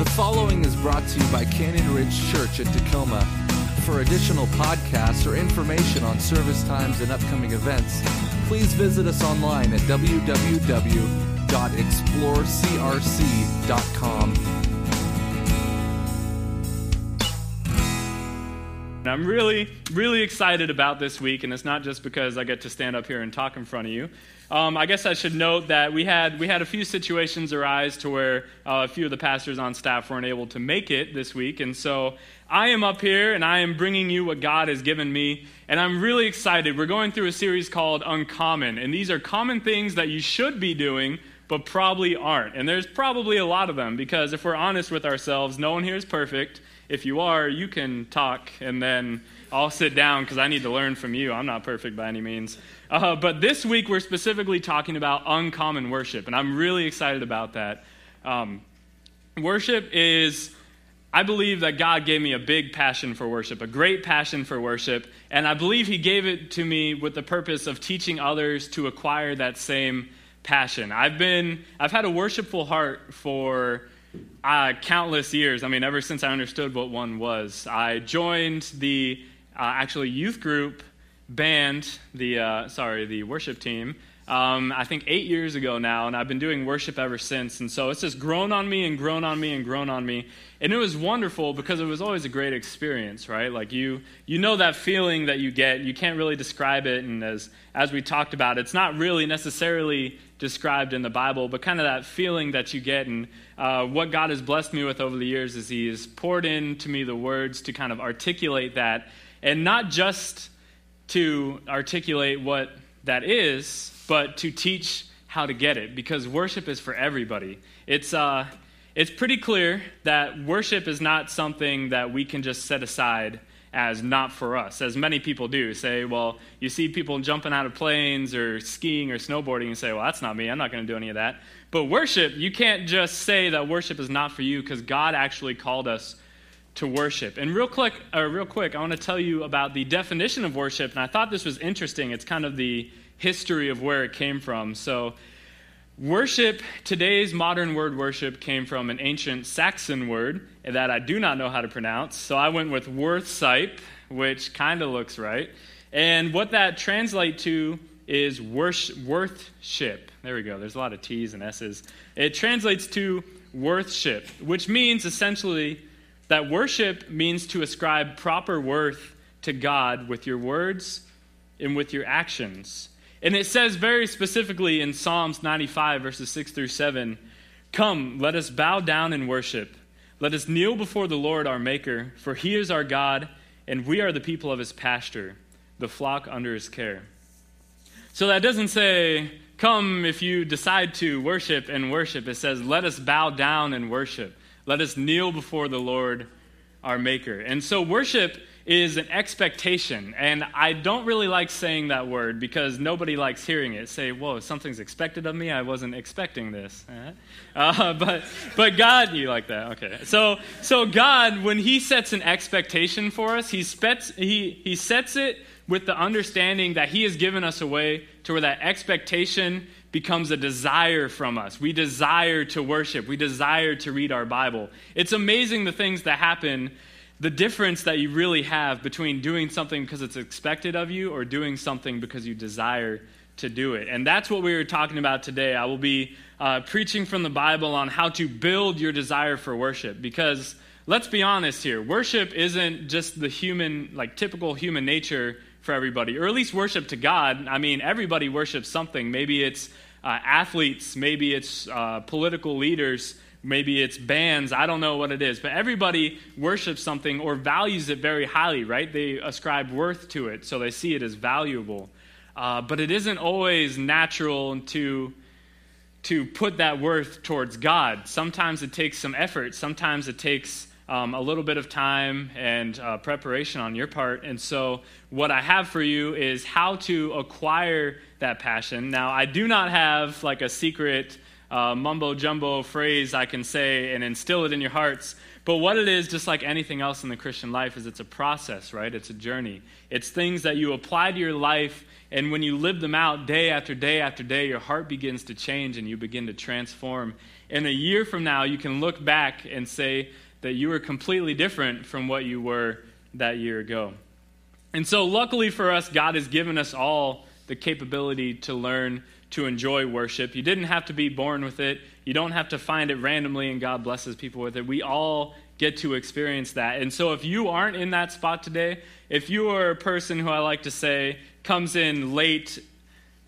The following is brought to you by Canyon Ridge Church at Tacoma. For additional podcasts or information on service times and upcoming events, please visit us online at www.explorecrc.com. I'm really, really excited about this week, and it's not just because I get to stand up here and talk in front of you. Um, I guess I should note that we had we had a few situations arise to where uh, a few of the pastors on staff weren't able to make it this week, and so I am up here and I am bringing you what God has given me, and I'm really excited. We're going through a series called Uncommon, and these are common things that you should be doing, but probably aren't. And there's probably a lot of them because if we're honest with ourselves, no one here is perfect. If you are, you can talk, and then I'll sit down because I need to learn from you. I'm not perfect by any means. Uh, but this week, we're specifically talking about uncommon worship, and I'm really excited about that. Um, worship is, I believe that God gave me a big passion for worship, a great passion for worship, and I believe He gave it to me with the purpose of teaching others to acquire that same passion. I've been, I've had a worshipful heart for uh, countless years. I mean, ever since I understood what one was. I joined the uh, actually youth group band, the uh, sorry, the worship team. Um, I think eight years ago now, and I've been doing worship ever since. And so it's just grown on me and grown on me and grown on me. And it was wonderful because it was always a great experience, right? Like you, you know that feeling that you get. You can't really describe it. And as as we talked about, it's not really necessarily described in the Bible, but kind of that feeling that you get. And uh, what God has blessed me with over the years is He has poured into me the words to kind of articulate that, and not just to articulate what that is, but to teach how to get it, because worship is for everybody. It's, uh, it's pretty clear that worship is not something that we can just set aside as not for us, as many people do. Say, well, you see people jumping out of planes or skiing or snowboarding and say, well, that's not me. I'm not going to do any of that. But worship, you can't just say that worship is not for you because God actually called us to worship. And real quick, uh, real quick, I want to tell you about the definition of worship. And I thought this was interesting. It's kind of the history of where it came from. So, worship, today's modern word worship, came from an ancient Saxon word that I do not know how to pronounce. So I went with worthsipe, which kind of looks right. And what that translates to is worthship. There we go. There's a lot of T's and S's. It translates to worthship, which means essentially that worship means to ascribe proper worth to God with your words and with your actions. And it says very specifically in Psalms 95, verses 6 through 7 Come, let us bow down and worship. Let us kneel before the Lord our Maker, for he is our God, and we are the people of his pasture, the flock under his care. So that doesn't say, Come if you decide to worship and worship. It says, Let us bow down and worship. Let us kneel before the Lord our Maker. And so worship is an expectation. And I don't really like saying that word because nobody likes hearing it. Say, whoa, something's expected of me? I wasn't expecting this. Uh, but, but God, you like that? Okay. So, so God, when He sets an expectation for us, he, spets, he, he sets it with the understanding that He has given us a way to where that expectation becomes a desire from us. We desire to worship, we desire to read our Bible. It's amazing the things that happen, the difference that you really have between doing something because it's expected of you or doing something because you desire to do it. And that's what we were talking about today. I will be uh, preaching from the Bible on how to build your desire for worship because let's be honest here worship isn't just the human, like typical human nature for everybody, or at least worship to God. I mean, everybody worships something. Maybe it's uh, athletes, maybe it's uh, political leaders, maybe it's bands. I don't know what it is, but everybody worships something or values it very highly, right? They ascribe worth to it, so they see it as valuable. Uh, but it isn't always natural to to put that worth towards God. Sometimes it takes some effort. Sometimes it takes um, a little bit of time and uh, preparation on your part. And so, what I have for you is how to acquire that passion. Now, I do not have like a secret uh, mumbo jumbo phrase I can say and instill it in your hearts. But what it is, just like anything else in the Christian life, is it's a process, right? It's a journey. It's things that you apply to your life, and when you live them out day after day after day, your heart begins to change and you begin to transform. And a year from now, you can look back and say that you were completely different from what you were that year ago. And so, luckily for us, God has given us all the capability to learn to enjoy worship. You didn't have to be born with it, you don't have to find it randomly and God blesses people with it. We all get to experience that. And so, if you aren't in that spot today, if you are a person who I like to say comes in late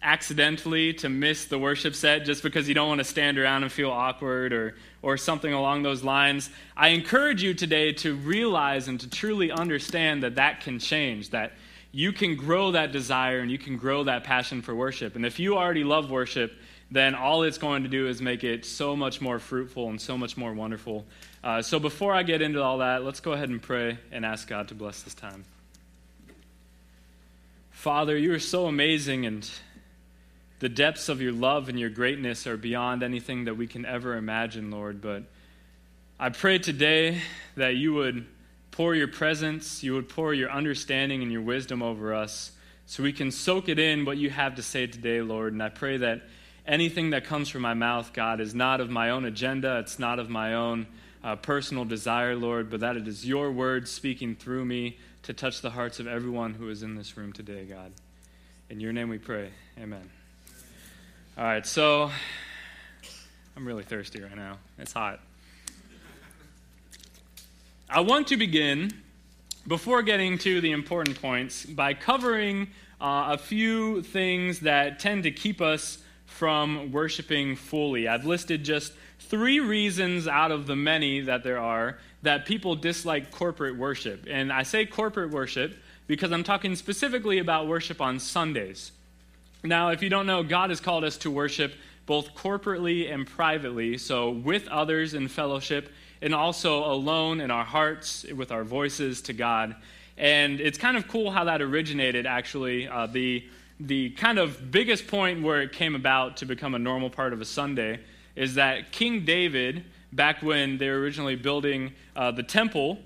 accidentally to miss the worship set just because you don't want to stand around and feel awkward or, or something along those lines, I encourage you today to realize and to truly understand that that can change, that you can grow that desire and you can grow that passion for worship. And if you already love worship, then all it's going to do is make it so much more fruitful and so much more wonderful. Uh, so before I get into all that, let's go ahead and pray and ask God to bless this time. Father, you are so amazing and the depths of your love and your greatness are beyond anything that we can ever imagine, Lord. But I pray today that you would pour your presence, you would pour your understanding and your wisdom over us so we can soak it in what you have to say today, Lord. And I pray that anything that comes from my mouth, God, is not of my own agenda, it's not of my own uh, personal desire, Lord, but that it is your word speaking through me to touch the hearts of everyone who is in this room today, God. In your name we pray. Amen. All right, so I'm really thirsty right now. It's hot. I want to begin, before getting to the important points, by covering uh, a few things that tend to keep us from worshiping fully. I've listed just three reasons out of the many that there are that people dislike corporate worship. And I say corporate worship because I'm talking specifically about worship on Sundays. Now, if you don't know, God has called us to worship both corporately and privately, so with others in fellowship, and also alone in our hearts with our voices to God. And it's kind of cool how that originated, actually. Uh, the, the kind of biggest point where it came about to become a normal part of a Sunday is that King David, back when they were originally building uh, the temple,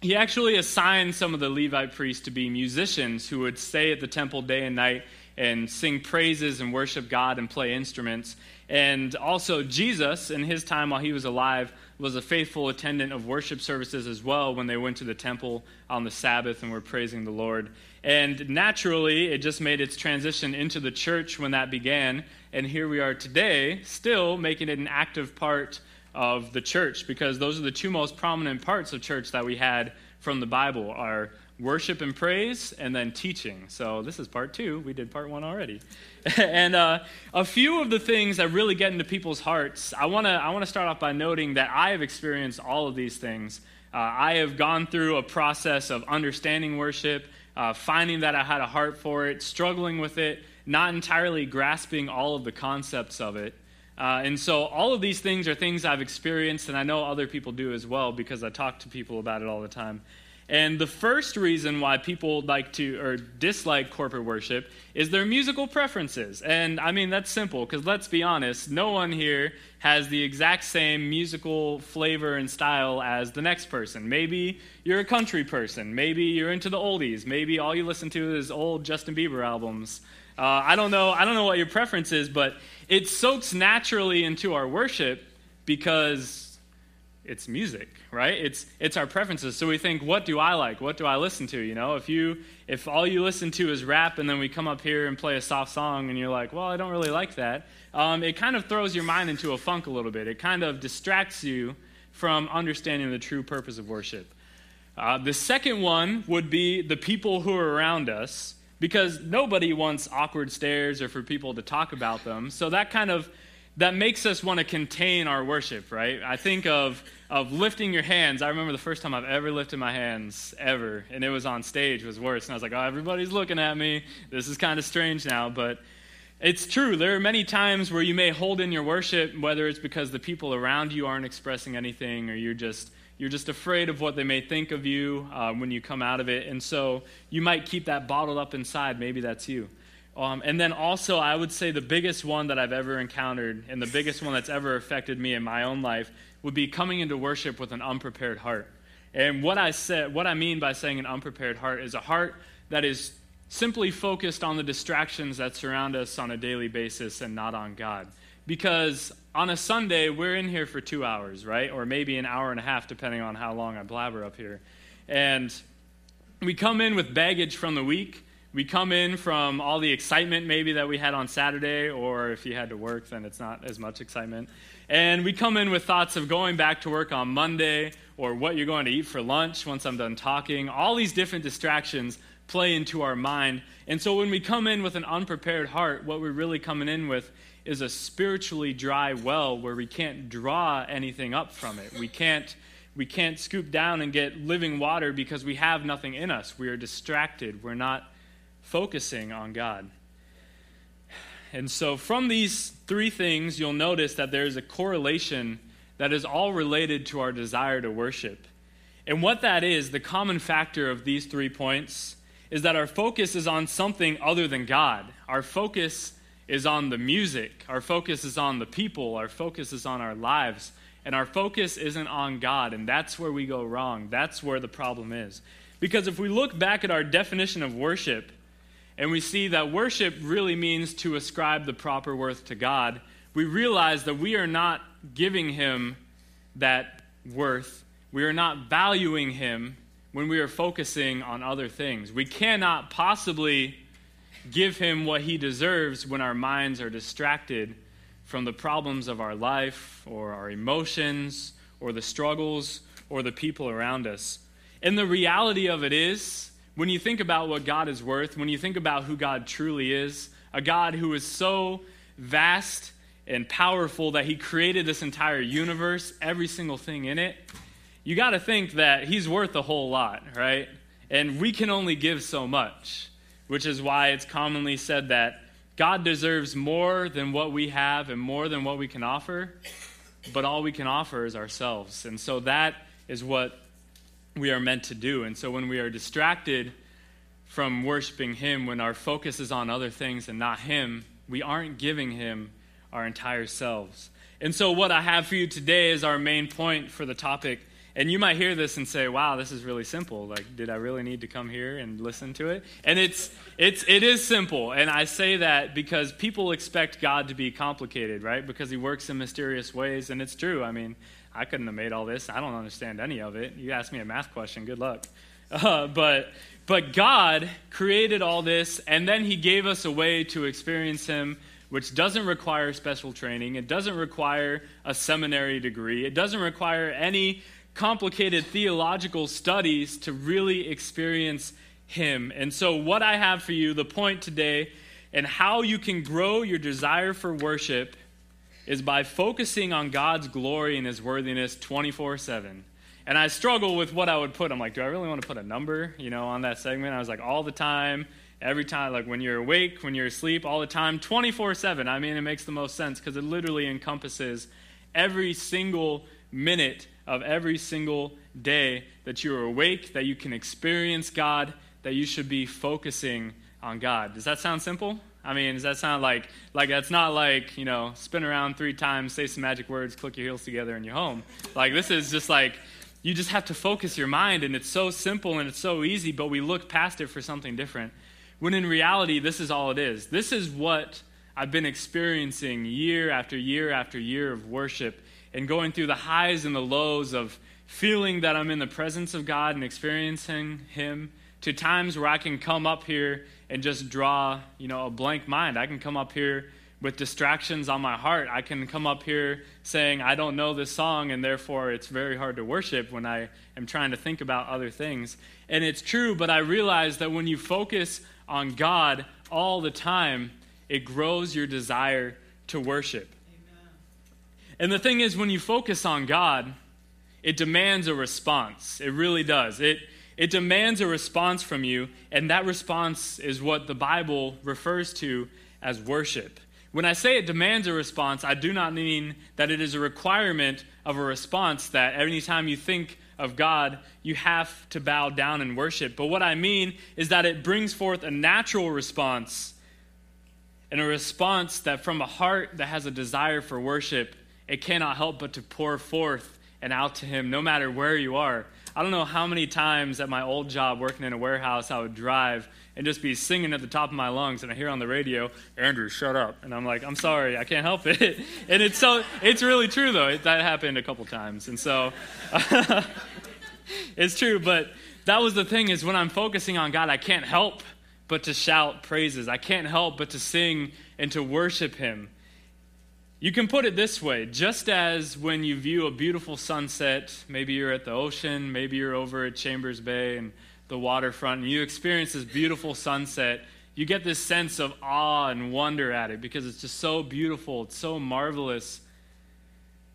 he actually assigned some of the Levite priests to be musicians who would stay at the temple day and night and sing praises and worship God and play instruments. And also, Jesus, in his time while he was alive, was a faithful attendant of worship services as well when they went to the temple on the Sabbath and were praising the Lord. And naturally, it just made its transition into the church when that began. And here we are today, still making it an active part of the church because those are the two most prominent parts of church that we had from the Bible are worship and praise, and then teaching. So this is part two. We did part one already. and uh, a few of the things that really get into people's hearts, I want to I wanna start off by noting that I have experienced all of these things. Uh, I have gone through a process of understanding worship, uh, finding that I had a heart for it, struggling with it, not entirely grasping all of the concepts of it. Uh, and so, all of these things are things I've experienced, and I know other people do as well because I talk to people about it all the time. And the first reason why people like to or dislike corporate worship is their musical preferences. And I mean, that's simple because let's be honest, no one here has the exact same musical flavor and style as the next person. Maybe you're a country person, maybe you're into the oldies, maybe all you listen to is old Justin Bieber albums. Uh, I don't know. I don't know what your preference is, but it soaks naturally into our worship because it's music, right? It's it's our preferences. So we think, what do I like? What do I listen to? You know, if you if all you listen to is rap, and then we come up here and play a soft song, and you're like, well, I don't really like that. Um, it kind of throws your mind into a funk a little bit. It kind of distracts you from understanding the true purpose of worship. Uh, the second one would be the people who are around us, because nobody wants awkward stares or for people to talk about them. So that kind of that makes us want to contain our worship, right? I think of, of lifting your hands. I remember the first time I've ever lifted my hands, ever, and it was on stage, was worse. And I was like, oh, everybody's looking at me. This is kind of strange now, but it's true. There are many times where you may hold in your worship, whether it's because the people around you aren't expressing anything or you're just you're just afraid of what they may think of you uh, when you come out of it. And so you might keep that bottled up inside. Maybe that's you. Um, and then also, I would say the biggest one that I've ever encountered and the biggest one that's ever affected me in my own life would be coming into worship with an unprepared heart. And what I said, what I mean by saying an unprepared heart is a heart that is simply focused on the distractions that surround us on a daily basis and not on God. Because on a Sunday, we're in here for two hours, right? Or maybe an hour and a half, depending on how long I blabber up here. And we come in with baggage from the week. We come in from all the excitement maybe that we had on Saturday, or if you had to work, then it's not as much excitement. And we come in with thoughts of going back to work on Monday, or what you're going to eat for lunch once I'm done talking. All these different distractions play into our mind. And so when we come in with an unprepared heart, what we're really coming in with is a spiritually dry well where we can't draw anything up from it. We can't we can't scoop down and get living water because we have nothing in us. We are distracted. We're not focusing on God. And so, from these three things, you'll notice that there's a correlation that is all related to our desire to worship. And what that is, the common factor of these three points, is that our focus is on something other than God. Our focus is on the music, our focus is on the people, our focus is on our lives, and our focus isn't on God. And that's where we go wrong. That's where the problem is. Because if we look back at our definition of worship, and we see that worship really means to ascribe the proper worth to God, we realize that we are not giving Him that worth. We are not valuing Him when we are focusing on other things. We cannot possibly give him what he deserves when our minds are distracted from the problems of our life or our emotions or the struggles or the people around us. And the reality of it is, when you think about what God is worth, when you think about who God truly is, a God who is so vast and powerful that he created this entire universe, every single thing in it, you got to think that he's worth a whole lot, right? And we can only give so much, which is why it's commonly said that God deserves more than what we have and more than what we can offer, but all we can offer is ourselves. And so that is what we are meant to do. And so when we are distracted from worshiping Him, when our focus is on other things and not Him, we aren't giving Him our entire selves. And so, what I have for you today is our main point for the topic and you might hear this and say, "Wow, this is really simple. Like, did I really need to come here and listen to it?" And it's it's it is simple. And I say that because people expect God to be complicated, right? Because he works in mysterious ways, and it's true. I mean, I couldn't have made all this. I don't understand any of it. You ask me a math question, good luck. Uh, but but God created all this, and then he gave us a way to experience him which doesn't require special training. It doesn't require a seminary degree. It doesn't require any complicated theological studies to really experience Him. And so, what I have for you, the point today, and how you can grow your desire for worship is by focusing on God's glory and His worthiness 24 7. And I struggle with what I would put. I'm like, do I really want to put a number, you know, on that segment? I was like, all the time, every time, like when you're awake, when you're asleep, all the time, 24 7. I mean, it makes the most sense because it literally encompasses every single minute of every single day that you are awake, that you can experience God, that you should be focusing on God. Does that sound simple? I mean, does that sound like like that's not like you know spin around three times, say some magic words, click your heels together, and you're home. Like this is just like you just have to focus your mind, and it's so simple and it's so easy, but we look past it for something different. When in reality, this is all it is. This is what I've been experiencing year after year after year of worship and going through the highs and the lows of feeling that I'm in the presence of God and experiencing Him to times where I can come up here and just draw, you know, a blank mind. I can come up here with distractions on my heart. I can come up here saying, I don't know this song, and therefore it's very hard to worship when I am trying to think about other things. And it's true, but I realize that when you focus on God all the time, it grows your desire to worship. And the thing is, when you focus on God, it demands a response. It really does. It, it demands a response from you, and that response is what the Bible refers to as worship. When I say it demands a response, I do not mean that it is a requirement of a response that anytime you think of God, you have to bow down and worship. But what I mean is that it brings forth a natural response and a response that from a heart that has a desire for worship, it cannot help but to pour forth and out to Him no matter where you are. I don't know how many times at my old job working in a warehouse I would drive and just be singing at the top of my lungs and I hear on the radio, Andrew, shut up. And I'm like, I'm sorry, I can't help it. and it's so it's really true though. It, that happened a couple times. And so it's true, but that was the thing is when I'm focusing on God, I can't help but to shout praises. I can't help but to sing and to worship him. You can put it this way just as when you view a beautiful sunset, maybe you're at the ocean, maybe you're over at Chambers Bay and the waterfront, and you experience this beautiful sunset, you get this sense of awe and wonder at it because it's just so beautiful, it's so marvelous,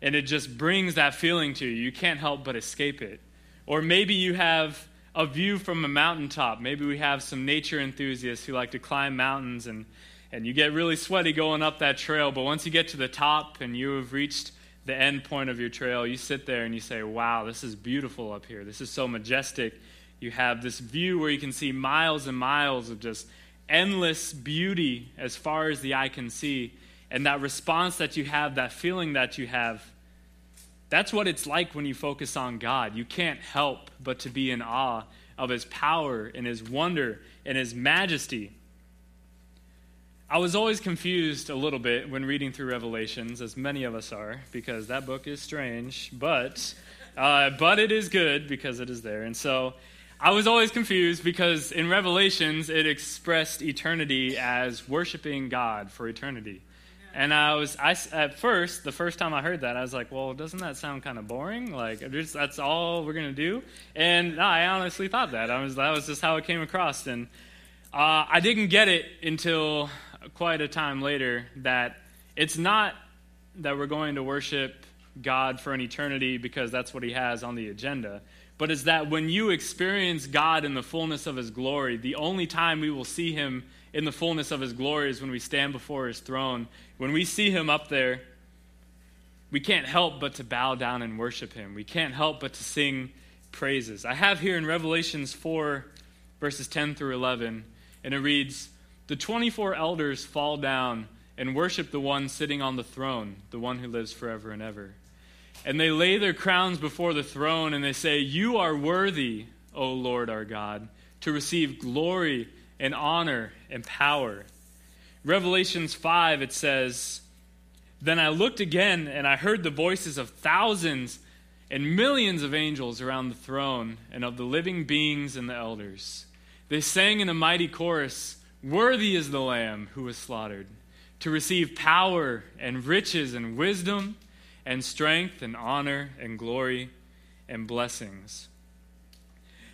and it just brings that feeling to you. You can't help but escape it. Or maybe you have a view from a mountaintop. Maybe we have some nature enthusiasts who like to climb mountains and and you get really sweaty going up that trail. But once you get to the top and you have reached the end point of your trail, you sit there and you say, Wow, this is beautiful up here. This is so majestic. You have this view where you can see miles and miles of just endless beauty as far as the eye can see. And that response that you have, that feeling that you have, that's what it's like when you focus on God. You can't help but to be in awe of His power and His wonder and His majesty. I was always confused a little bit when reading through Revelations, as many of us are, because that book is strange, but uh, but it is good because it is there. And so I was always confused because in Revelations it expressed eternity as worshiping God for eternity. And I was, I, at first, the first time I heard that, I was like, well, doesn't that sound kind of boring? Like, just, that's all we're going to do? And I honestly thought that. I was, that was just how it came across. And uh, I didn't get it until quite a time later that it's not that we're going to worship God for an eternity because that's what He has on the agenda, but it's that when you experience God in the fullness of His glory, the only time we will see Him in the fullness of His glory is when we stand before His throne. When we see Him up there, we can't help but to bow down and worship Him. We can't help but to sing praises. I have here in Revelations 4, verses 10 through 11, and it reads, the 24 elders fall down and worship the one sitting on the throne, the one who lives forever and ever. And they lay their crowns before the throne and they say, You are worthy, O Lord our God, to receive glory and honor and power. Revelations 5, it says, Then I looked again and I heard the voices of thousands and millions of angels around the throne and of the living beings and the elders. They sang in a mighty chorus. Worthy is the Lamb who was slaughtered to receive power and riches and wisdom and strength and honor and glory and blessings.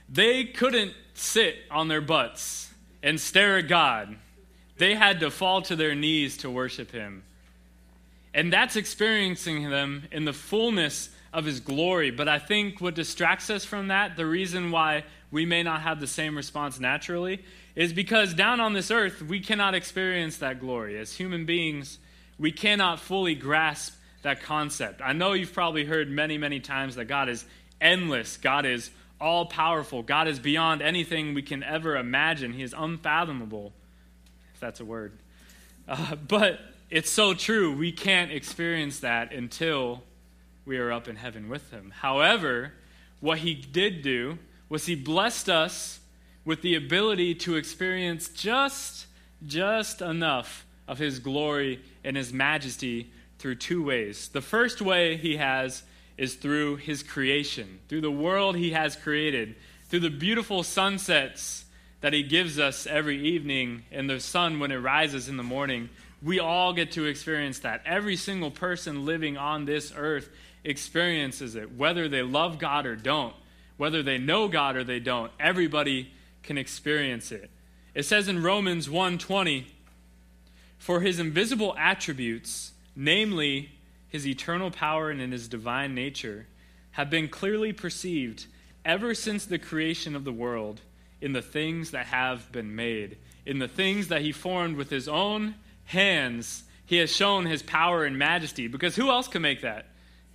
They couldn't sit on their butts and stare at God. They had to fall to their knees to worship Him. And that's experiencing them in the fullness of His glory. But I think what distracts us from that, the reason why we may not have the same response naturally, is because down on this earth, we cannot experience that glory. As human beings, we cannot fully grasp that concept. I know you've probably heard many, many times that God is endless, God is all powerful, God is beyond anything we can ever imagine. He is unfathomable, if that's a word. Uh, but it's so true. We can't experience that until we are up in heaven with Him. However, what He did do was He blessed us with the ability to experience just, just enough of his glory and his majesty through two ways. The first way he has is through his creation, through the world he has created, through the beautiful sunsets that he gives us every evening and the sun when it rises in the morning. We all get to experience that. Every single person living on this earth experiences it, whether they love God or don't, whether they know God or they don't. Everybody can experience it. It says in Romans 1:20, "For his invisible attributes, namely his eternal power and in his divine nature, have been clearly perceived ever since the creation of the world in the things that have been made, in the things that he formed with his own hands." He has shown his power and majesty because who else can make that?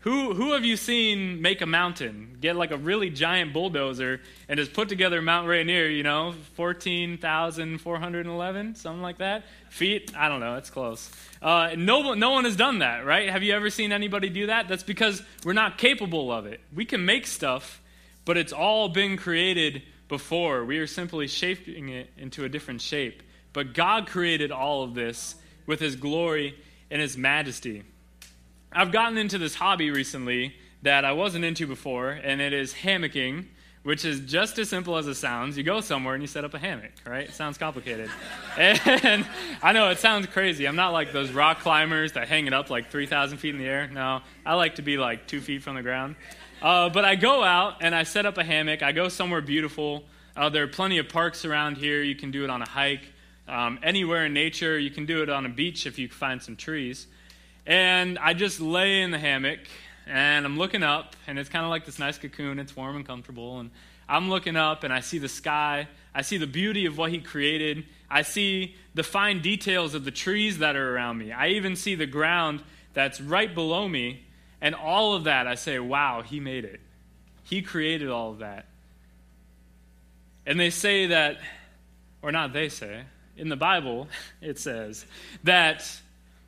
Who, who have you seen make a mountain? Get like a really giant bulldozer and just put together Mount Rainier, you know, 14,411, something like that? Feet? I don't know, it's close. Uh, no, no one has done that, right? Have you ever seen anybody do that? That's because we're not capable of it. We can make stuff, but it's all been created before. We are simply shaping it into a different shape. But God created all of this with His glory and His majesty. I've gotten into this hobby recently that I wasn't into before, and it is hammocking, which is just as simple as it sounds. You go somewhere and you set up a hammock, right? It sounds complicated. and I know it sounds crazy. I'm not like those rock climbers that hang it up like 3,000 feet in the air. No, I like to be like two feet from the ground. Uh, but I go out and I set up a hammock. I go somewhere beautiful. Uh, there are plenty of parks around here. You can do it on a hike. Um, anywhere in nature, you can do it on a beach if you find some trees. And I just lay in the hammock and I'm looking up, and it's kind of like this nice cocoon. It's warm and comfortable. And I'm looking up and I see the sky. I see the beauty of what He created. I see the fine details of the trees that are around me. I even see the ground that's right below me. And all of that, I say, wow, He made it. He created all of that. And they say that, or not they say, in the Bible, it says that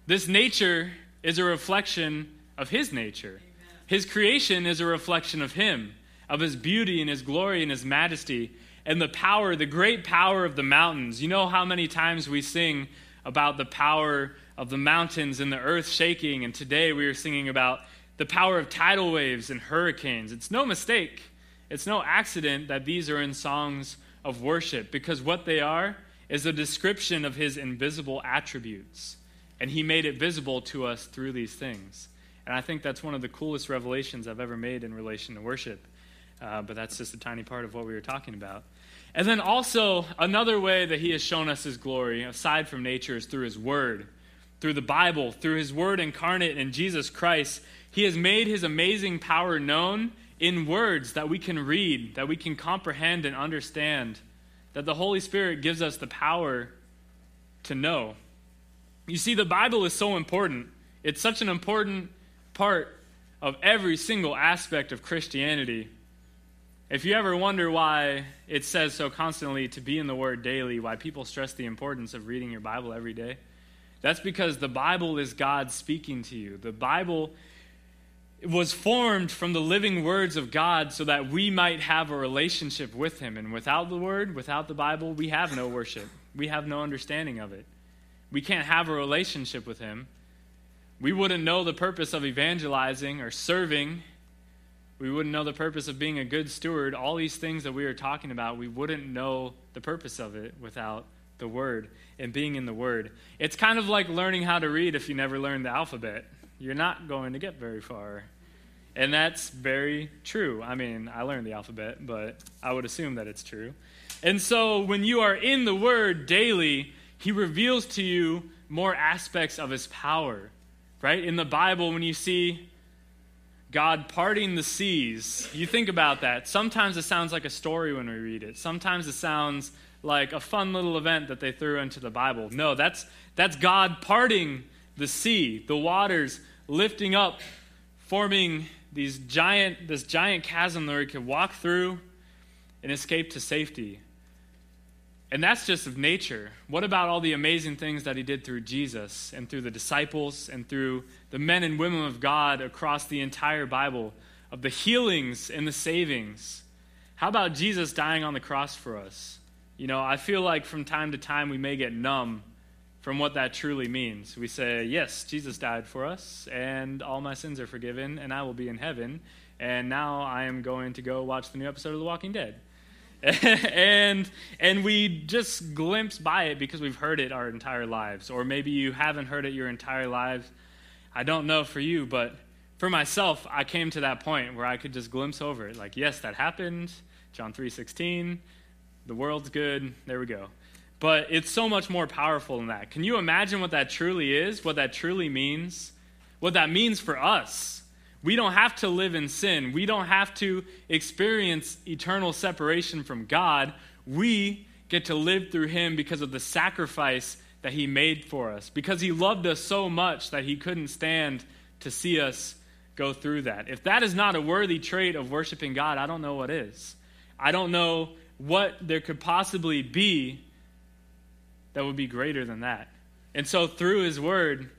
this nature is a reflection of His nature. His creation is a reflection of Him, of His beauty and His glory and His majesty, and the power, the great power of the mountains. You know how many times we sing about the power of the mountains and the earth shaking, and today we are singing about the power of tidal waves and hurricanes. It's no mistake, it's no accident that these are in songs of worship, because what they are is a description of His invisible attributes and he made it visible to us through these things. And I think that's one of the coolest revelations I've ever made in relation to worship. Uh, but that's just a tiny part of what we were talking about. And then also, another way that he has shown us his glory, aside from nature, is through his word. Through the Bible, through his word incarnate in Jesus Christ, he has made his amazing power known in words that we can read, that we can comprehend and understand, that the Holy Spirit gives us the power to know. You see, the Bible is so important. It's such an important part of every single aspect of Christianity. If you ever wonder why it says so constantly to be in the Word daily, why people stress the importance of reading your Bible every day, that's because the Bible is God speaking to you. The Bible was formed from the living words of God so that we might have a relationship with Him. And without the Word, without the Bible, we have no worship, we have no understanding of it we can't have a relationship with Him. We wouldn't know the purpose of evangelizing or serving. We wouldn't know the purpose of being a good steward. All these things that we are talking about, we wouldn't know the purpose of it without the Word and being in the Word. It's kind of like learning how to read if you never learned the alphabet. You're not going to get very far. And that's very true. I mean, I learned the alphabet, but I would assume that it's true. And so when you are in the Word daily, he reveals to you more aspects of his power. Right? In the Bible, when you see God parting the seas, you think about that. Sometimes it sounds like a story when we read it. Sometimes it sounds like a fun little event that they threw into the Bible. No, that's, that's God parting the sea, the waters lifting up, forming these giant, this giant chasm that we could walk through and escape to safety. And that's just of nature. What about all the amazing things that he did through Jesus and through the disciples and through the men and women of God across the entire Bible, of the healings and the savings? How about Jesus dying on the cross for us? You know, I feel like from time to time we may get numb from what that truly means. We say, Yes, Jesus died for us, and all my sins are forgiven, and I will be in heaven, and now I am going to go watch the new episode of The Walking Dead. and and we just glimpse by it because we've heard it our entire lives. Or maybe you haven't heard it your entire lives. I don't know for you but for myself i came to that point where i could just glimpse over it. Like yes that happened. John 3.16 the world's good. There we go. But it's so much more powerful than that. Can you imagine what that truly is? What that truly means? What that means for us we don't have to live in sin. We don't have to experience eternal separation from God. We get to live through Him because of the sacrifice that He made for us, because He loved us so much that He couldn't stand to see us go through that. If that is not a worthy trait of worshiping God, I don't know what is. I don't know what there could possibly be that would be greater than that. And so through his word,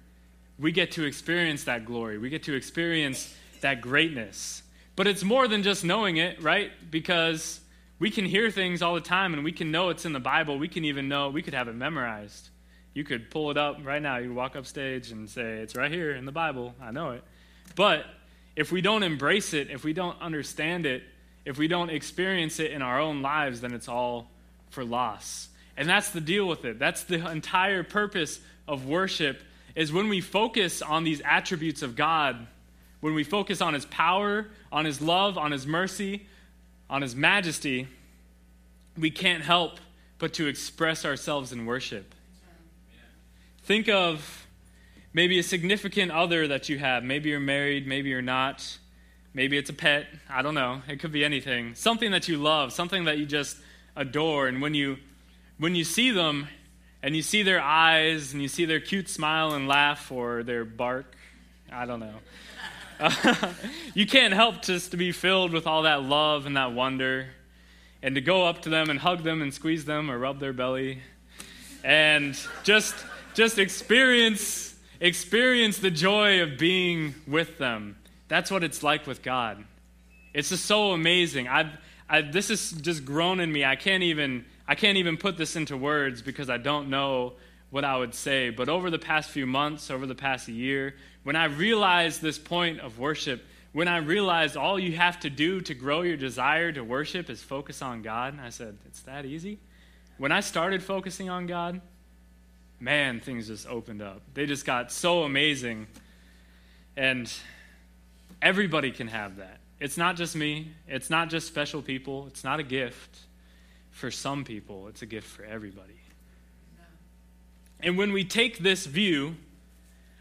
we get to experience that glory. We get to experience that greatness. But it's more than just knowing it, right? Because we can hear things all the time and we can know it's in the Bible. We can even know, we could have it memorized. You could pull it up right now. You walk up stage and say, It's right here in the Bible. I know it. But if we don't embrace it, if we don't understand it, if we don't experience it in our own lives, then it's all for loss. And that's the deal with it. That's the entire purpose of worship is when we focus on these attributes of God, when we focus on his power, on his love, on his mercy, on his majesty, we can't help but to express ourselves in worship. Think of maybe a significant other that you have. Maybe you're married, maybe you're not. Maybe it's a pet. I don't know. It could be anything. Something that you love, something that you just adore. And when you when you see them and you see their eyes and you see their cute smile and laugh or their bark, I don't know. you can't help just to be filled with all that love and that wonder and to go up to them and hug them and squeeze them or rub their belly and just just experience experience the joy of being with them. That's what it's like with God. It's just so amazing. I've, I, this has just grown in me. I can't even I can't even put this into words because I don't know what I would say. But over the past few months, over the past year, when I realized this point of worship, when I realized all you have to do to grow your desire to worship is focus on God, I said, it's that easy. When I started focusing on God, man, things just opened up. They just got so amazing. And everybody can have that. It's not just me, it's not just special people, it's not a gift. For some people, it's a gift for everybody. And when we take this view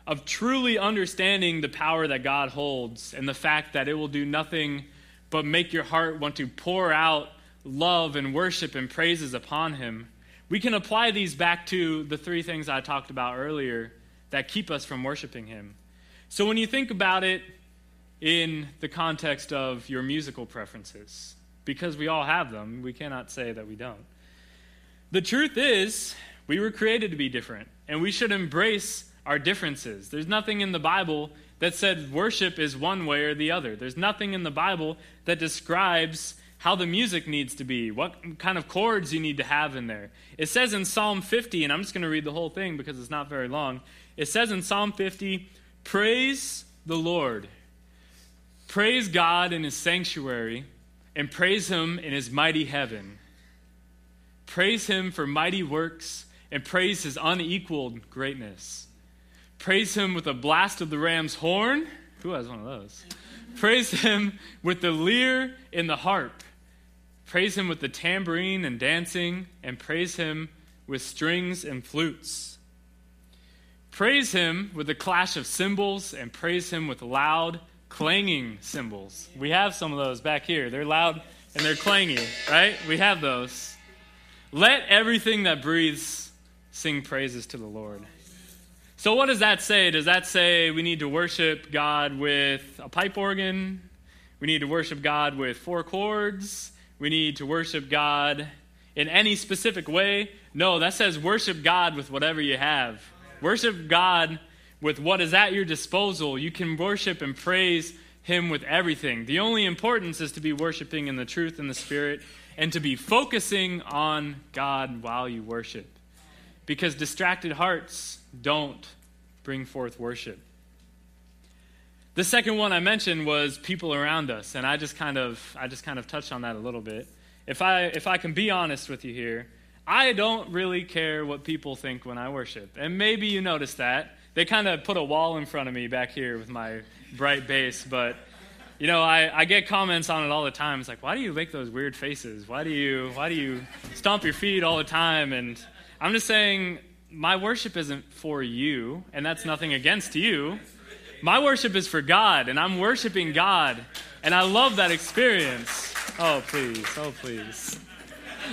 of truly understanding the power that God holds and the fact that it will do nothing but make your heart want to pour out love and worship and praises upon Him, we can apply these back to the three things I talked about earlier that keep us from worshiping Him. So when you think about it in the context of your musical preferences, because we all have them, we cannot say that we don't. The truth is, we were created to be different, and we should embrace our differences. There's nothing in the Bible that said worship is one way or the other. There's nothing in the Bible that describes how the music needs to be, what kind of chords you need to have in there. It says in Psalm 50, and I'm just going to read the whole thing because it's not very long. It says in Psalm 50, Praise the Lord. Praise God in his sanctuary, and praise him in his mighty heaven. Praise him for mighty works, and praise his unequaled greatness. Praise him with a blast of the ram's horn. Who has one of those? Praise him with the lyre and the harp. Praise him with the tambourine and dancing, and praise him with strings and flutes. Praise him with the clash of cymbals, and praise him with loud, clanging cymbals. We have some of those back here. They're loud and they're clanging, right? We have those. Let everything that breathes sing praises to the Lord. So, what does that say? Does that say we need to worship God with a pipe organ? We need to worship God with four chords? We need to worship God in any specific way? No, that says worship God with whatever you have. Worship God with what is at your disposal. You can worship and praise Him with everything. The only importance is to be worshiping in the truth and the Spirit and to be focusing on God while you worship. Because distracted hearts don't bring forth worship. The second one I mentioned was people around us, and I just kind of I just kind of touched on that a little bit. If I if I can be honest with you here, I don't really care what people think when I worship. And maybe you noticed that. They kind of put a wall in front of me back here with my bright bass, but you know, I, I get comments on it all the time. It's like, why do you make those weird faces? Why do you why do you stomp your feet all the time? And I'm just saying my worship isn't for you, and that's nothing against you. My worship is for God, and I'm worshiping God, and I love that experience. Oh, please. Oh, please.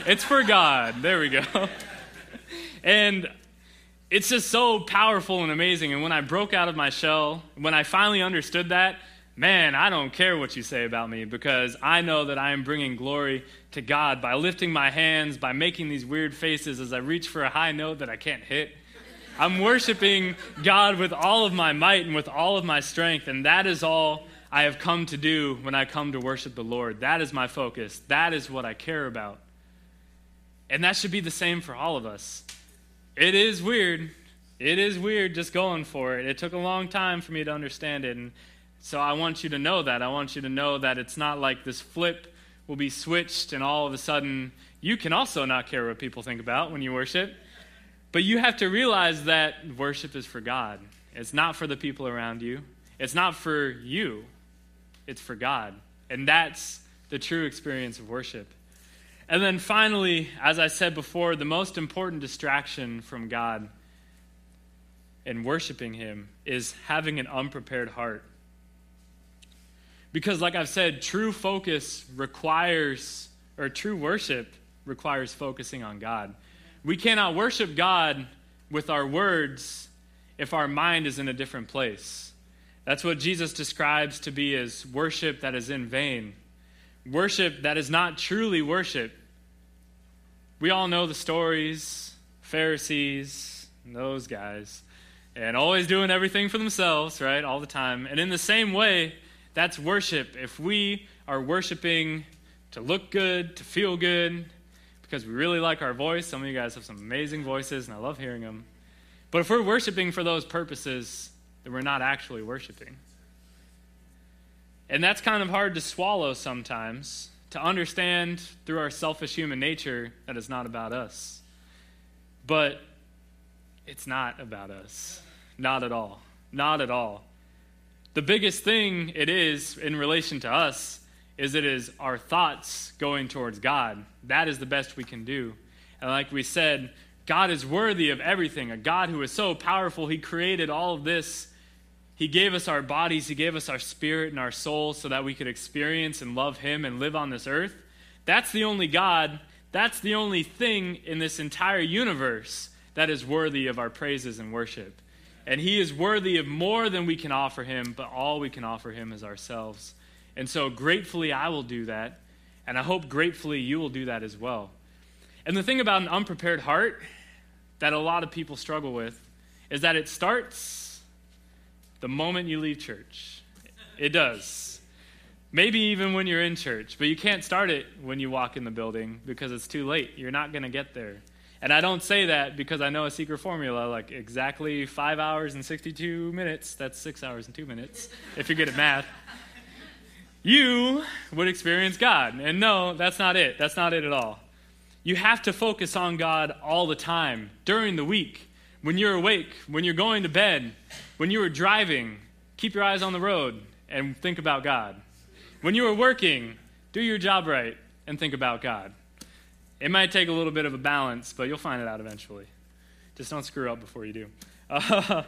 It's for God. There we go. And it's just so powerful and amazing. And when I broke out of my shell, when I finally understood that, man, I don't care what you say about me because I know that I am bringing glory to God by lifting my hands, by making these weird faces as I reach for a high note that I can't hit. I'm worshiping God with all of my might and with all of my strength, and that is all I have come to do when I come to worship the Lord. That is my focus. That is what I care about. And that should be the same for all of us. It is weird. It is weird just going for it. It took a long time for me to understand it. And so I want you to know that. I want you to know that it's not like this flip will be switched and all of a sudden you can also not care what people think about when you worship. But you have to realize that worship is for God. It's not for the people around you. It's not for you. It's for God. And that's the true experience of worship. And then finally, as I said before, the most important distraction from God and worshiping Him is having an unprepared heart. Because, like I've said, true focus requires, or true worship requires focusing on God. We cannot worship God with our words if our mind is in a different place. That's what Jesus describes to be as worship that is in vain. Worship that is not truly worship. We all know the stories, Pharisees, those guys, and always doing everything for themselves, right? All the time. And in the same way, that's worship. If we are worshiping to look good, to feel good, because we really like our voice, some of you guys have some amazing voices, and I love hearing them. But if we're worshiping for those purposes, then we're not actually worshiping. And that's kind of hard to swallow sometimes, to understand through our selfish human nature that it's not about us. But it's not about us. Not at all. Not at all. The biggest thing it is in relation to us is it is our thoughts going towards God. That is the best we can do. And like we said, God is worthy of everything. A God who is so powerful, He created all of this. He gave us our bodies, He gave us our spirit and our soul so that we could experience and love Him and live on this earth. That's the only God, that's the only thing in this entire universe that is worthy of our praises and worship. And he is worthy of more than we can offer him, but all we can offer him is ourselves. And so gratefully, I will do that. And I hope gratefully you will do that as well. And the thing about an unprepared heart that a lot of people struggle with is that it starts the moment you leave church. It does. Maybe even when you're in church, but you can't start it when you walk in the building because it's too late. You're not going to get there. And I don't say that because I know a secret formula, like exactly five hours and 62 minutes. That's six hours and two minutes, if you're good at math. You would experience God. And no, that's not it. That's not it at all. You have to focus on God all the time, during the week, when you're awake, when you're going to bed, when you are driving. Keep your eyes on the road and think about God. When you are working, do your job right and think about God. It might take a little bit of a balance, but you'll find it out eventually. Just don't screw up before you do. Uh,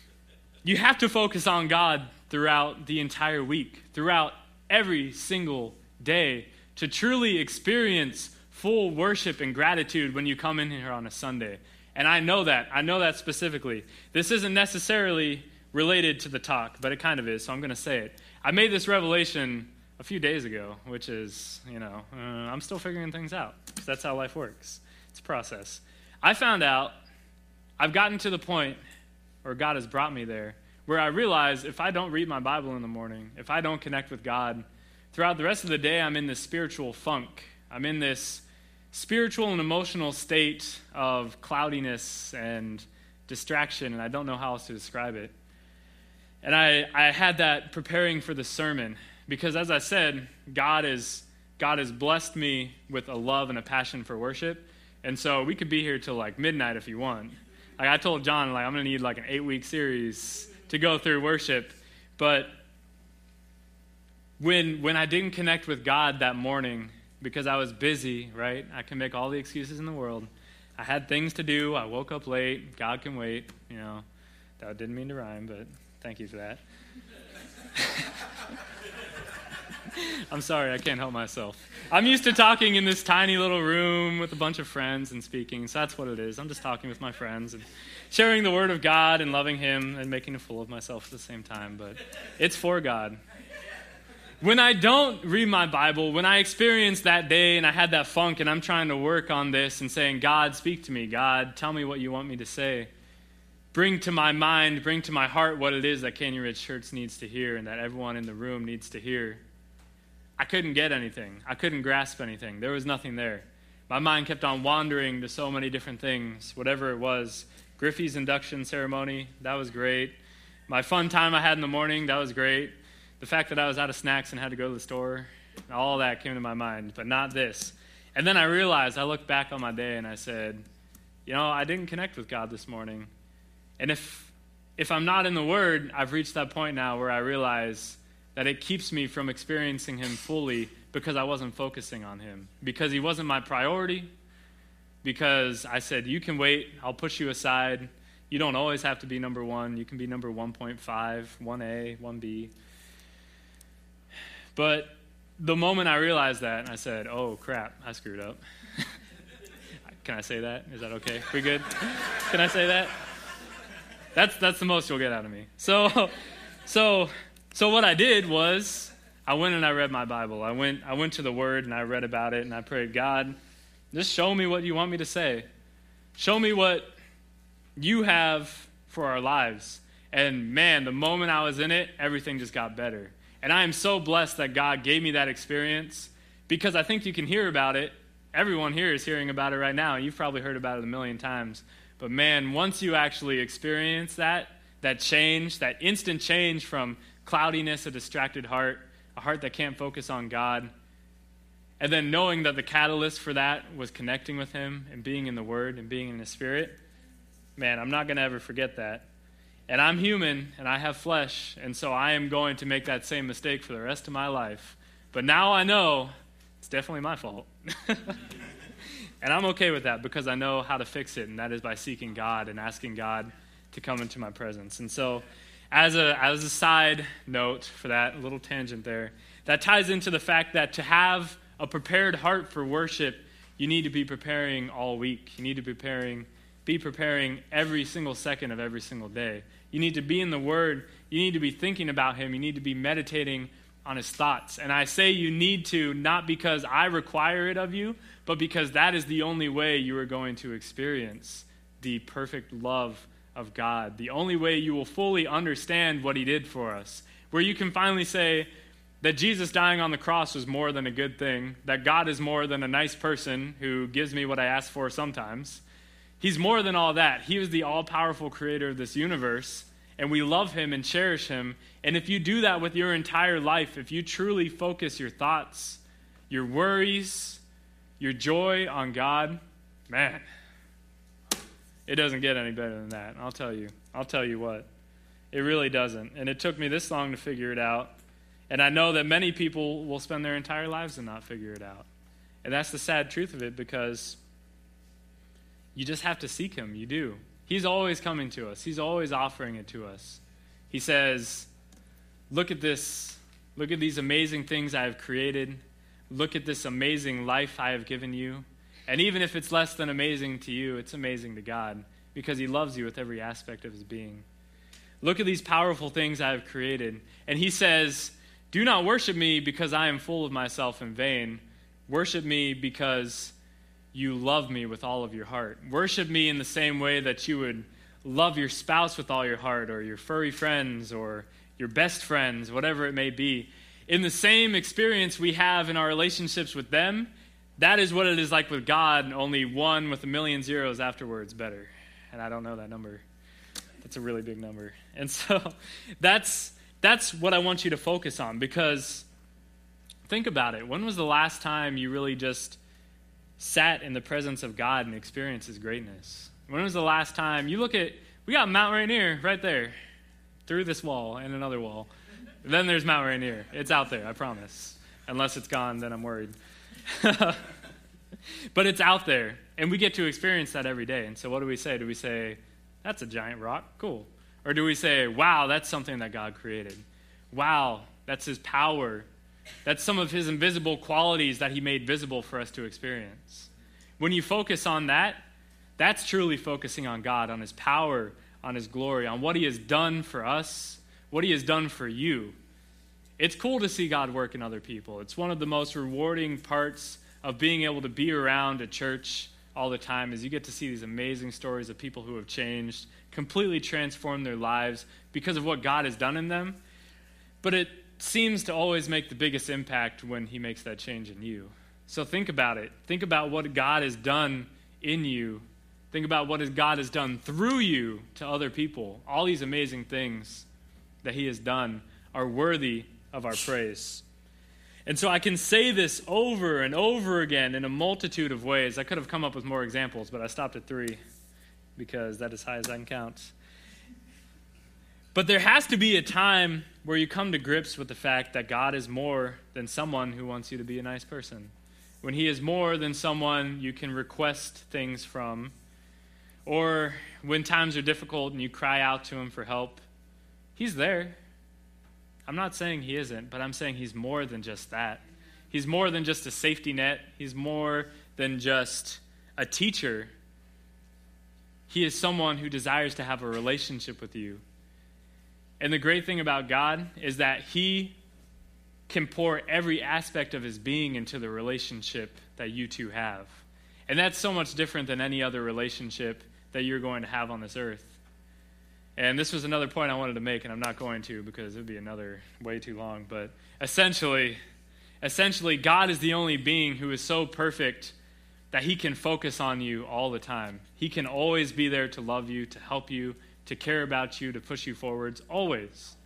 you have to focus on God throughout the entire week, throughout every single day, to truly experience full worship and gratitude when you come in here on a Sunday. And I know that. I know that specifically. This isn't necessarily related to the talk, but it kind of is, so I'm going to say it. I made this revelation a few days ago, which is, you know, uh, I'm still figuring things out. That's how life works. It's a process. I found out, I've gotten to the point, or God has brought me there, where I realize if I don't read my Bible in the morning, if I don't connect with God, throughout the rest of the day, I'm in this spiritual funk. I'm in this spiritual and emotional state of cloudiness and distraction, and I don't know how else to describe it. And I, I had that preparing for the sermon because as I said, God is God has blessed me with a love and a passion for worship. And so we could be here till like midnight if you want. Like I told John, like I'm gonna need like an eight week series to go through worship. But when when I didn't connect with God that morning because I was busy, right? I can make all the excuses in the world. I had things to do. I woke up late. God can wait. You know, that didn't mean to rhyme, but thank you for that. I'm sorry, I can't help myself. I'm used to talking in this tiny little room with a bunch of friends and speaking, so that's what it is. I'm just talking with my friends and sharing the Word of God and loving Him and making a fool of myself at the same time, but it's for God. When I don't read my Bible, when I experience that day and I had that funk and I'm trying to work on this and saying, God, speak to me. God, tell me what you want me to say. Bring to my mind, bring to my heart what it is that Canyon Ridge Church needs to hear and that everyone in the room needs to hear. I couldn't get anything. I couldn't grasp anything. There was nothing there. My mind kept on wandering to so many different things, whatever it was. Griffey's induction ceremony, that was great. My fun time I had in the morning, that was great. The fact that I was out of snacks and had to go to the store, all that came to my mind, but not this. And then I realized, I looked back on my day and I said, you know, I didn't connect with God this morning. And if, if I'm not in the Word, I've reached that point now where I realize that it keeps me from experiencing Him fully because I wasn't focusing on Him, because He wasn't my priority, because I said, You can wait, I'll push you aside. You don't always have to be number one, you can be number 1.5, 1A, 1B. But the moment I realized that, I said, Oh crap, I screwed up. Can I say that? Is that okay? We good? Can I say that? That's that's the most you'll get out of me. So so so what I did was I went and I read my Bible. I went I went to the word and I read about it and I prayed, God, just show me what you want me to say. Show me what you have for our lives. And man, the moment I was in it, everything just got better. And I am so blessed that God gave me that experience because I think you can hear about it. Everyone here is hearing about it right now. You've probably heard about it a million times. But man, once you actually experience that, that change, that instant change from cloudiness, a distracted heart, a heart that can't focus on God. And then knowing that the catalyst for that was connecting with Him and being in the Word and being in the Spirit, man, I'm not going to ever forget that. And I'm human and I have flesh, and so I am going to make that same mistake for the rest of my life. But now I know it's definitely my fault. and I'm okay with that because I know how to fix it, and that is by seeking God and asking God to come into my presence. And so, as a, as a side note for that little tangent there, that ties into the fact that to have a prepared heart for worship, you need to be preparing all week. You need to be preparing, be preparing every single second of every single day. You need to be in the Word. You need to be thinking about Him. You need to be meditating on His thoughts. And I say you need to, not because I require it of you, but because that is the only way you are going to experience the perfect love of God, the only way you will fully understand what He did for us. Where you can finally say that Jesus dying on the cross was more than a good thing, that God is more than a nice person who gives me what I ask for sometimes. He's more than all that. He is the all powerful creator of this universe, and we love Him and cherish Him. And if you do that with your entire life, if you truly focus your thoughts, your worries, your joy on God, man, it doesn't get any better than that. I'll tell you. I'll tell you what. It really doesn't. And it took me this long to figure it out. And I know that many people will spend their entire lives and not figure it out. And that's the sad truth of it because you just have to seek Him. You do. He's always coming to us, He's always offering it to us. He says, Look at this. Look at these amazing things I have created. Look at this amazing life I have given you. And even if it's less than amazing to you, it's amazing to God because He loves you with every aspect of His being. Look at these powerful things I have created. And He says, Do not worship me because I am full of myself in vain. Worship me because you love me with all of your heart. Worship me in the same way that you would love your spouse with all your heart, or your furry friends, or your best friends, whatever it may be. In the same experience we have in our relationships with them, that is what it is like with God, only one with a million zeros afterwards better. And I don't know that number. That's a really big number. And so that's that's what I want you to focus on because think about it. When was the last time you really just sat in the presence of God and experienced his greatness? When was the last time you look at we got Mount Rainier right there through this wall and another wall. then there's Mount Rainier. It's out there, I promise. Unless it's gone, then I'm worried. but it's out there, and we get to experience that every day. And so, what do we say? Do we say, that's a giant rock? Cool. Or do we say, wow, that's something that God created? Wow, that's His power. That's some of His invisible qualities that He made visible for us to experience. When you focus on that, that's truly focusing on God, on His power, on His glory, on what He has done for us, what He has done for you. It's cool to see God work in other people. It's one of the most rewarding parts of being able to be around a church all the time is you get to see these amazing stories of people who have changed, completely transformed their lives because of what God has done in them. But it seems to always make the biggest impact when he makes that change in you. So think about it. Think about what God has done in you. Think about what God has done through you to other people. All these amazing things that he has done are worthy of our praise. And so I can say this over and over again in a multitude of ways. I could have come up with more examples, but I stopped at three because that is high as I can count. But there has to be a time where you come to grips with the fact that God is more than someone who wants you to be a nice person. When He is more than someone you can request things from, or when times are difficult and you cry out to Him for help, He's there. I'm not saying he isn't, but I'm saying he's more than just that. He's more than just a safety net, he's more than just a teacher. He is someone who desires to have a relationship with you. And the great thing about God is that he can pour every aspect of his being into the relationship that you two have. And that's so much different than any other relationship that you're going to have on this earth. And this was another point I wanted to make, and I'm not going to because it would be another way too long. But essentially, essentially, God is the only being who is so perfect that he can focus on you all the time. He can always be there to love you, to help you, to care about you, to push you forwards, always.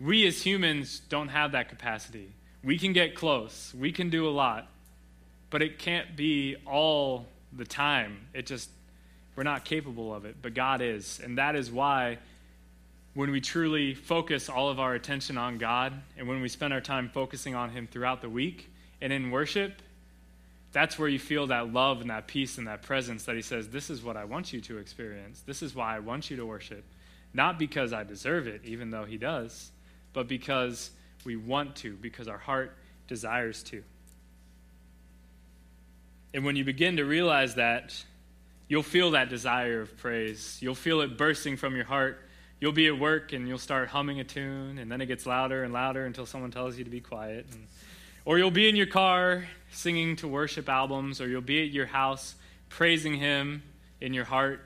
We as humans don't have that capacity. We can get close, we can do a lot, but it can't be all the time. It just we're not capable of it, but God is. And that is why when we truly focus all of our attention on God and when we spend our time focusing on Him throughout the week and in worship, that's where you feel that love and that peace and that presence that He says, This is what I want you to experience. This is why I want you to worship. Not because I deserve it, even though He does, but because we want to, because our heart desires to. And when you begin to realize that, you'll feel that desire of praise. You'll feel it bursting from your heart. You'll be at work and you'll start humming a tune, and then it gets louder and louder until someone tells you to be quiet. And, or you'll be in your car singing to worship albums, or you'll be at your house praising Him in your heart.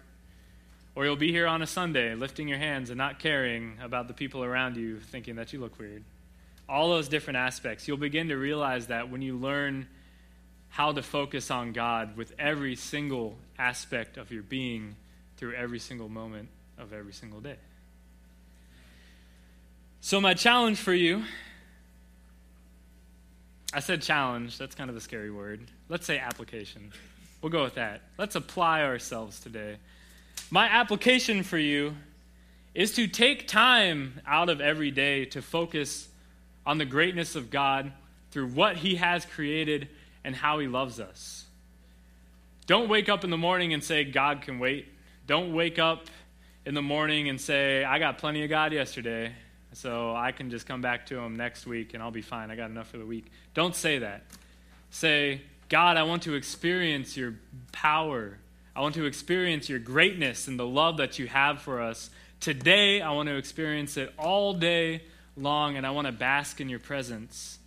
Or you'll be here on a Sunday lifting your hands and not caring about the people around you thinking that you look weird. All those different aspects. You'll begin to realize that when you learn how to focus on God with every single aspect of your being through every single moment of every single day. So, my challenge for you I said challenge, that's kind of a scary word. Let's say application. We'll go with that. Let's apply ourselves today. My application for you is to take time out of every day to focus on the greatness of God through what He has created and how He loves us. Don't wake up in the morning and say, God can wait. Don't wake up in the morning and say, I got plenty of God yesterday, so I can just come back to Him next week and I'll be fine. I got enough for the week. Don't say that. Say, God, I want to experience your power. I want to experience your greatness and the love that you have for us. Today, I want to experience it all day long, and I want to bask in your presence.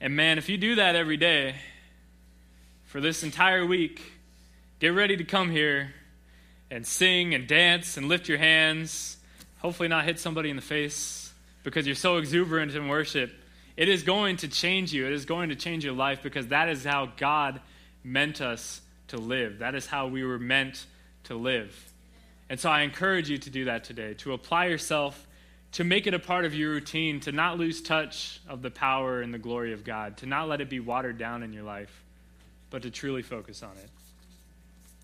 And man, if you do that every day for this entire week, get ready to come here and sing and dance and lift your hands. Hopefully, not hit somebody in the face because you're so exuberant in worship. It is going to change you. It is going to change your life because that is how God meant us to live. That is how we were meant to live. And so I encourage you to do that today, to apply yourself to make it a part of your routine, to not lose touch of the power and the glory of God, to not let it be watered down in your life, but to truly focus on it.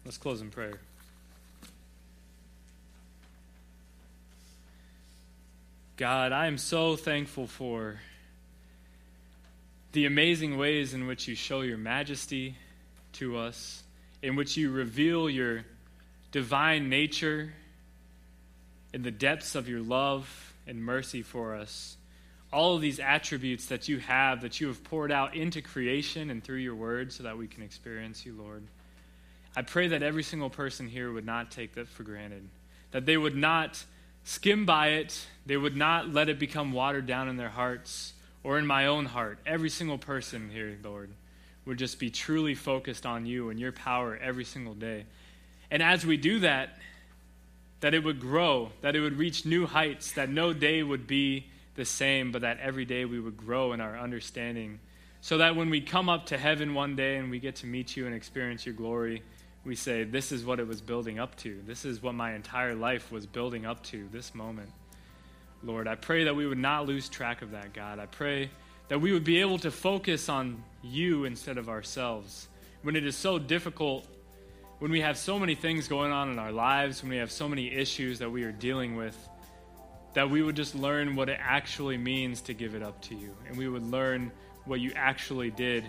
Let's close in prayer. God, I am so thankful for the amazing ways in which you show your majesty to us, in which you reveal your divine nature in the depths of your love and mercy for us. All of these attributes that you have, that you have poured out into creation and through your word so that we can experience you, Lord. I pray that every single person here would not take that for granted, that they would not skim by it, they would not let it become watered down in their hearts, or in my own heart, every single person here, Lord, would just be truly focused on you and your power every single day. And as we do that, that it would grow, that it would reach new heights, that no day would be the same, but that every day we would grow in our understanding. So that when we come up to heaven one day and we get to meet you and experience your glory, we say, This is what it was building up to. This is what my entire life was building up to, this moment. Lord. I pray that we would not lose track of that, God. I pray that we would be able to focus on you instead of ourselves. When it is so difficult, when we have so many things going on in our lives, when we have so many issues that we are dealing with, that we would just learn what it actually means to give it up to you. And we would learn what you actually did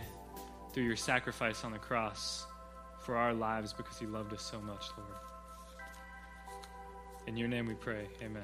through your sacrifice on the cross for our lives because he loved us so much, Lord. In your name we pray. Amen.